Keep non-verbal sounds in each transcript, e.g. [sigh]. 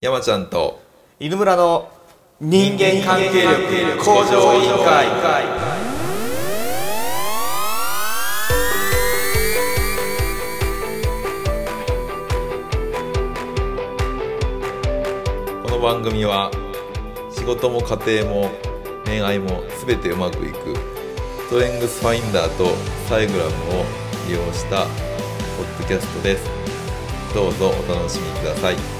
山ちゃんと犬村の人間関係力向上委員会。この番組は仕事も家庭も恋愛も全てうまくいくストレングスファインダーとサイグラムを利用したポッドキャストです。どうぞお楽しみください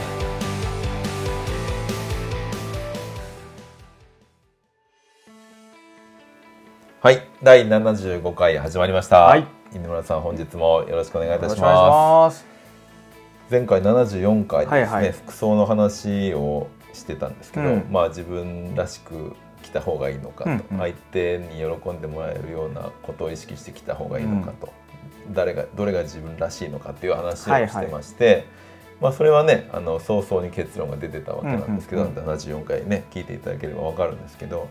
はい。第75回始まりました、はい。犬村さん本日もよろしくお願いいたします。前回74回でですね、はいはい。服装の話をしてたんですけど、うん。まあ自分らしく着た方がいいのかと、うんうん。相手に喜んでもらえるようなことを意識して着た方がいいのかと、誰がどれが自分らしいのかっていう話をしてまして、まあそれはねあの早々に結論が出てたわけなんですけど、うんうん74回ね聞いていただければ分かるんですけど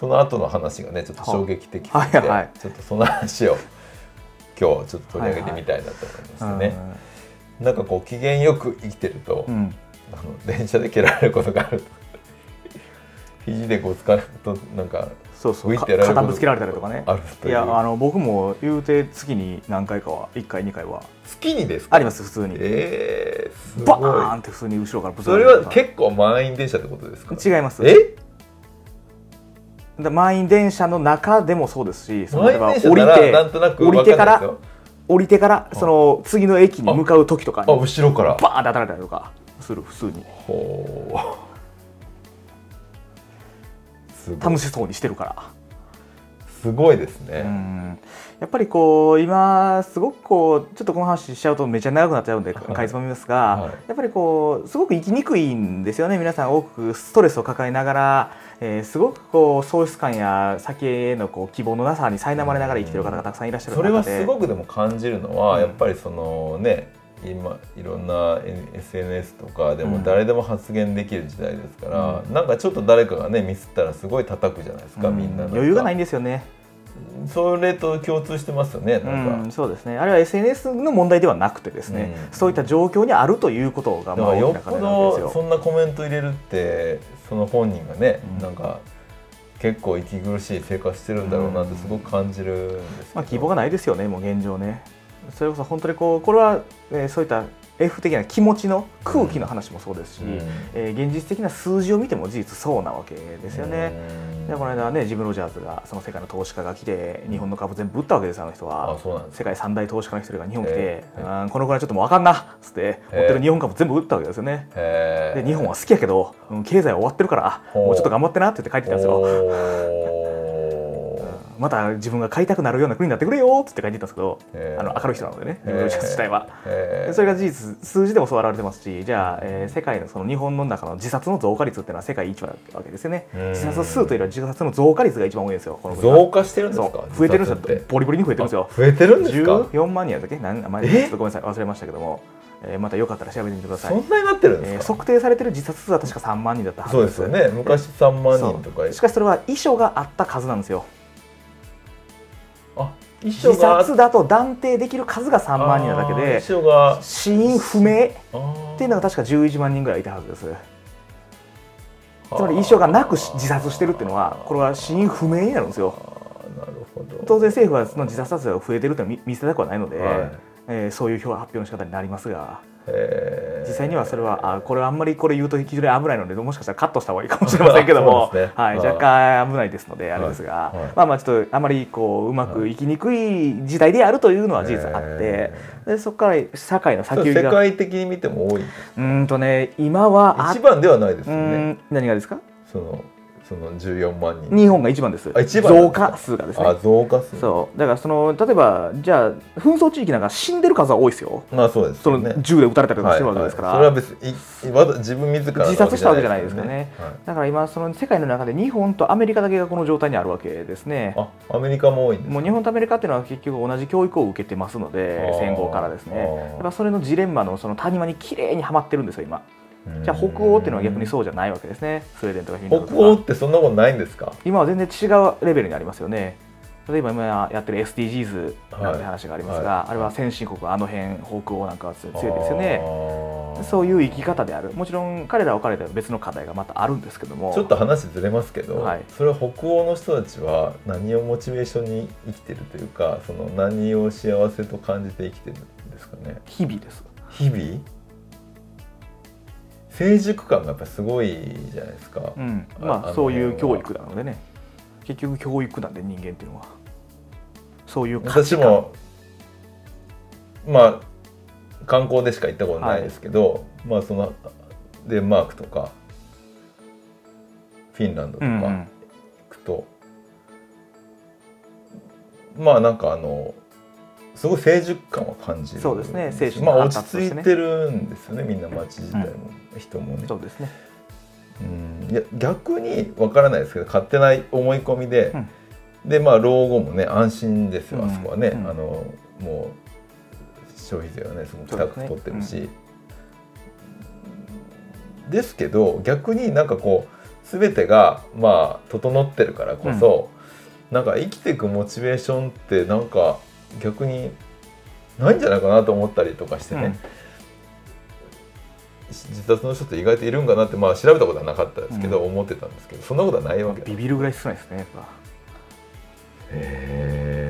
その後の話がねちょっと衝撃的すぎて、はいはい。ちょっとその話を今日ちょっと取り上げてみたいなと思いますよね。なんかこう機嫌よく生きてると、うん。うんあの電車で蹴られることがあると。[laughs] 肘でこう疲れるとなんかそうそう。か浮いてられること肩ぶつけられたりとかね。あるという。いやあの僕も言うて月に何回かは1回2回は。月にですか？あります普通に。えー、すごい。バーンって普通に後ろからぶつそれは結構満員電車ってことですか？違います。え？だ満員電車の中でもそうですしその満員電車な降りてらなんとなく降りてから降りてからその次の駅に向かう時とかあに後ろから。バーンって当たられたりとかする普通に。楽しそうにしてるから。すごいですね、うん。やっぱりこう今すごくこうちょっとこの話しちゃうとめっちゃ長くなっちゃうんではい。かいつまみますが、はい。やっぱりこうすごく生きにくいんですよね皆さん多くストレスを抱えながら、えーすごくこう喪失感や先へのこう希望のなさに苛まれながら生きてる方がたくさんいらっしゃるそれはすごくでも感じるのは、うん。やっぱりそのね今いろんな SNS とかでうん。も誰でも発言できる時代ですから、うなんかちょっと誰かがねミスったらすごい叩くじゃないですか、うん。みんな余裕がないんでですよね。それと共通してますよねなんか、うん、そうですね。あれは SNS の問題ではなくてですね、うん。そういった状況にあるということがまあよっぽ。どそんなコメント入れるってその本人がね、うん。なんか結構息苦しい生活してるんだろうなってすごく感じるんですけど、まあ、希望がないですよね、もう現状ね。それこそ本当にこうこれは、えーそういった F 的な気持ちの空気の話もそうですし、うん。えー現実的な数字を見ても事実そうなわけですよね。うん。でこの間はねジム・ロジャーズがその世界の投資家が来て日本の株全部売ったわけですあの人は。世界三大投資家の一人が日本来て、えー。このぐらいちょっともう分かんなっつって持ってる日本株全部売ったわけですよね。へー。で日本は好きやけど、うん経済は終わってるからもうちょっと頑張ってなって言って帰ってきたんですよ。また自分が買いたくなるような国になってくれよって言ってたんですけど、へー。あの明るい人なのでね、へー。自体は。へー。でそれが事実、数字でもそう表れてますし、じゃあ、えー世界のその日本の中の自殺の増加率っていうのは世界一なわけですよね。うん。自殺数というよりは自殺の増加率が一番多いんですよ、増加してるんですか？増えてるんですよ。ボリボリに増えてるんですよ。あ増えてるんですか？14万人やったっけ？なん前え？ちょっとごめんなさい、忘れましたけども、えーまたよかったら調べてみてください。そんなになってるんえーですか、測定されてる自殺数は確か3万人だったはずそうですよね。昔3万人とか。しかしそれは遺書があった数なんですよ。自殺だと断定できる数が3万人なだけで、死因不明っていうのが確か11万人ぐらいいたはずです。つまり遺書がなくし自殺してるっていうのはこれは死因不明になるんですよ。当然政府はその自殺数が増えてるというのは見見せたくはないので、はい。えーそういう表発表の仕方になりますが実際にはそれはあこれはあんまりこれ言うと非常に危ないのでもしかしたらカットした方がいいかもしれませんけども、[laughs] ね。はい、はい若干危ないですのであれですが、はい。はいまあまあちょっとあまりこううまくい。きにくい時代であるというのは事実あって。へでそこから社会の先行きが。界的に見ても多い、うーんとね今はあ一番ではないですよね。ん何がですか？そのその14万人。日本が一番です。あ一番なん増加数がですね。あ増加数。そう。だからその例えばじゃあ紛争地域なんか死んでる数は多いですよ。まあそうですね。の銃で撃たれたりとかしてるわけですから、はいはい。それは別にいわざ自分自らの自殺したわけじゃないですよね。はい。だから今その世界の中で日本とアメリカだけがこの状態にあるわけですね。あアメリカも多いもう日本とアメリカっていうのは結局同じ教育を受けてますので戦後からですね。やっぱそれのジレンマのその谷間に綺麗にはまってるんですよ今じゃあ北欧っていうのは逆にそうじゃないわけですね。スウェーデンとかフィンランドとか。北欧ってそんなことないんですか？今は全然違うレベルにありますよね。例えば今やってる SDGs なんて話がありますが、はい。はいあれは先進国あの辺北欧なんかは強いですよね。そういう生き方である。もちろん彼らは彼らで別の課題がまたあるんですけども。ちょっと話ずれますけど、はい。それは北欧の人たちは何をモチベーションに生きてるというかその何を幸せと感じて生きてるんですかね？日々です。日々？成熟感がやっぱすごいじゃないですか、うん、まあのそういう教育なのでね。結局教育なんで人間っていうのは。そういう私もまあ観光でしか行ったことないですけど、まあそのデンマークとかフィンランドとかうんうん。行くと、まあなんかあのすごい成熟感を感じるそうですね。精神まあの落ち着いてるんですよねみんな街自体も、人もね。そうですね。うん。いや逆にわからないですけど勝手な思い込みで、うん。でまあ老後もね安心ですようん。あそこはね、うん。あのもう消費税はねすごく高く取ってるし、ですけど逆になんかこう全てがまあ整ってるからこそ、なんか生きていくモチベーションってなんか逆にないんじゃないかなと思ったりとかしてね、自殺の人って意外といるんかなってまあ調べたことはなかったですけど、うん。思ってたんですけどそんなことはないわけだ。ビビるぐらい少ないですねやっ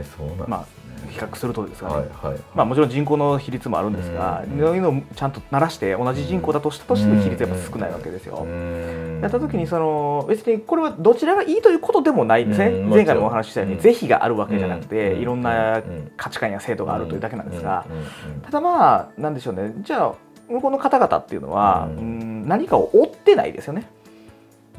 そうなんですね、ま比較するとですがね、はいはいまあ、もちろん人口の比率もあるんですが、うん。そういうのをちゃんと鳴らして同じ人口だとしたとしても比率はやっぱ少ないわけですよ。うん。やった時にその別にこれはどちらがいいということでもないんですね、うん前回もお話ししたように、うん。是非があるわけじゃなくて、うん。いろんなうん。価値観や制度があるというだけなんですが、ただまあなんでしょうね。じゃあ向こうの方々っていうのは、うん。うん何かを追ってないですよね。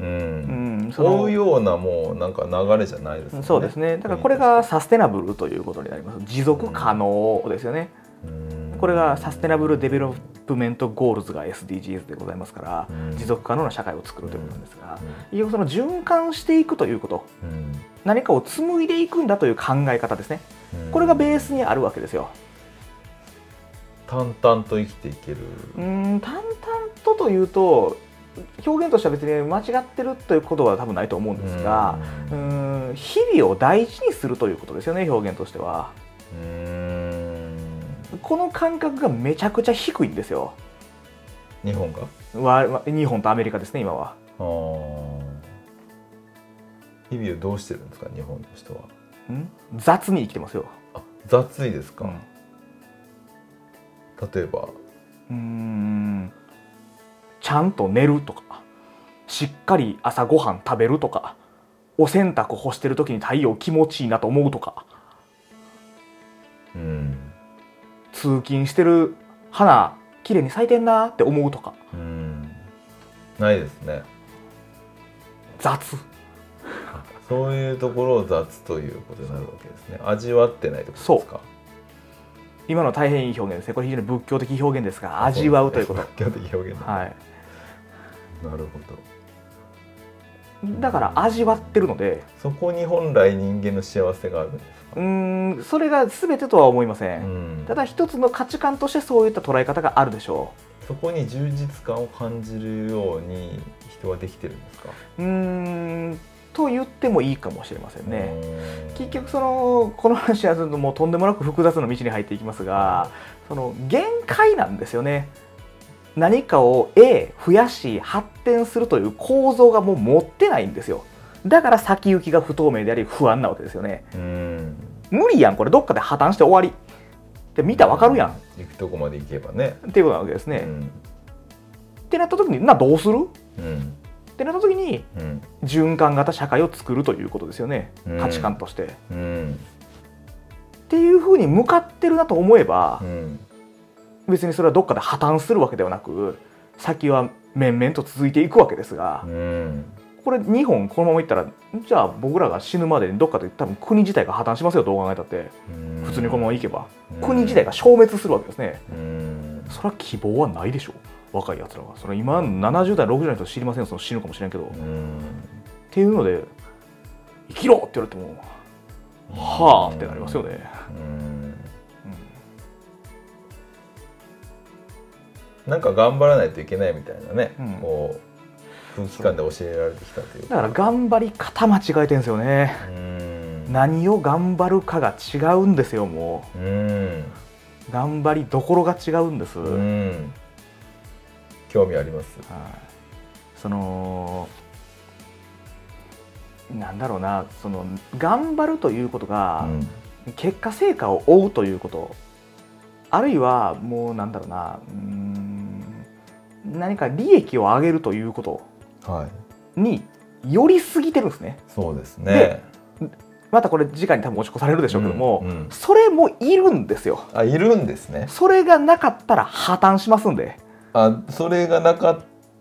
ううん。ん、その。追うようなもうなんか流れじゃないですね。そうですね。だからこれがサステナブルということになります。持続可能ですよね。うん。これが Sustainable Development Goals が SDGs でございますから、うん。持続可能な社会を作るということなんですが、うん。結局その循環していくということ。うん何かを紡いでいくんだという考え方ですね。うん。これがベースにあるわけですよ。淡々と生きていける。うーん。淡々とというと表現としては別に間違ってるということは多分ないと思うんですがううん日々を大事にするということですよね表現としては。うん。この感覚がめちゃくちゃ低いんですよ。日本が？日本とアメリカですね今は。日々をどうしてるんですか日本の人は？ん？雑に生きてますよ、あ雑いですか、うん。例えば？うーんちゃんと寝るとかしっかり朝ごはん食べるとかお洗濯干してる時に太陽気持ちいいなと思うとかうん。通勤してる花綺麗に咲いてんなって思うとかうん。ないですね。雑。[laughs] そういうところを雑ということになるわけですね。味わってないってことですか？今の大変いい表現ですね。これ非常に仏教的表現ですが味わうということ。仏教的表現だ、はいなるほど。だから味わってるので。そこに本来人間の幸せがあるんですか？うーんそれが全てとは思いません、うん。ただ一つの価値観としてそういった捉え方があるでしょそこに充実感を感じるように人はできてるんですか？うんと言ってもいいかもしれませんね、うん。結局そのこの話はずっともうとんでもなく複雑な道に入っていきますがその限界なんですよね何かを A 増やし発展するという構造がもう持ってないんですよ。だから先行きが不透明であり不安なわけですよね。うん。無理やんこれどっかで破綻して終わり。って見たら分かるやん。行くとこまで行けばね。っていうことなわけですね、うん。ってなった時になどうする？うん。ってなった時にうん。循環型社会を作るということですよね。うん。価値観として、うん。っていうふうに向かってるなと思えばう、ん別にそれはどっかで破綻するわけではなく先は面々と続いていくわけですがうん。これ日本このままいったらじゃあ僕らが死ぬまでにどっかで多分国自体が破綻しますよどう考えたって。うん。普通にこのままいけば。うん。国自体が消滅するわけですね。うん。それは希望はないでしょう。若いやつらは。それ今70代60代の人知りませんよその死ぬかもしれんけど、っうん。ていうので生きろって言われてもはあってなりますよね、なんか頑張らないといけないみたいなね、うん。こう空気感で教えられてきたというだから頑張り方間違えてんですよね。うん。何を頑張るかが違うんですよもう。ん。う頑張りどころが違うんです、うん。興味あります？はい。そのなんだろうなその頑張るということが、結果成果を追うということ。あるいはもうなんだろうなうーん何か利益を上げるということはい。に寄りすぎてるんですね。そうですね。またこれ次回に多分持ち越されるでしょうけども、うんうん。それもいるんですよ。あいるんですね。それがなかったら破綻しますんで。あそれがなかっ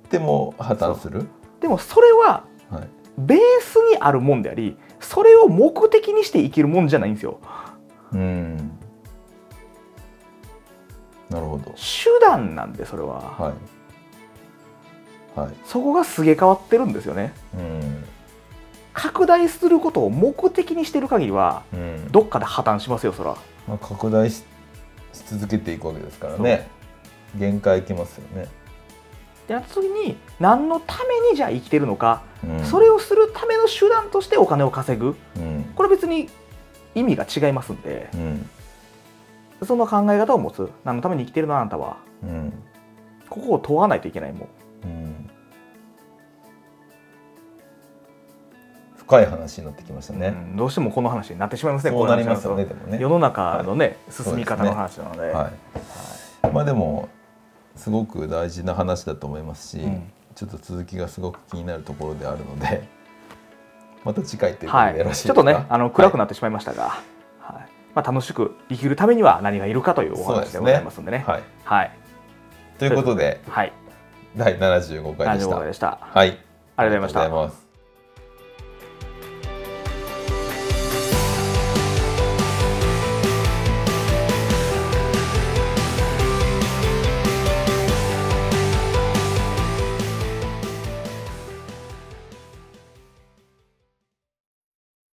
ても破綻する？でもそれははい。ベースにあるもんでありそれを目的にして生きるもんじゃないんですよ。うん。なるほど。手段なんでそれは、はいはい。そこがすげ替わってるんですよね。うん。拡大することを目的にしてる限りはうん。どっかで破綻しますよそらまあ、拡大しし続けていくわけですからね。限界いきますよね、でなった時に何のためにじゃあ生きてるのか、うん、それをするための手段としてお金を稼ぐ。うん。これ別に意味が違いますんで。うん。その考え方を持つ。何のために生きてるのあなたは。うん。ここを問わないといけないもんう深い話になってきましたね、うんどうしてもこの話になってしまいますねそうなりますよねでもね。世の中のね、そう進み方の話なので。はい。まあでもすごく大事な話だと思いますし、うん。ちょっと続きがすごく気になるところであるので [laughs] また次回ということはい。でよろしいですか、ちょっとねあの暗くななってしまいましたが、はい。まあ、楽しく生きるためには何がいるかというお話でございますんでね。はい、はい、ということではい、第75回でし75た回でした。はい。ありがとうございました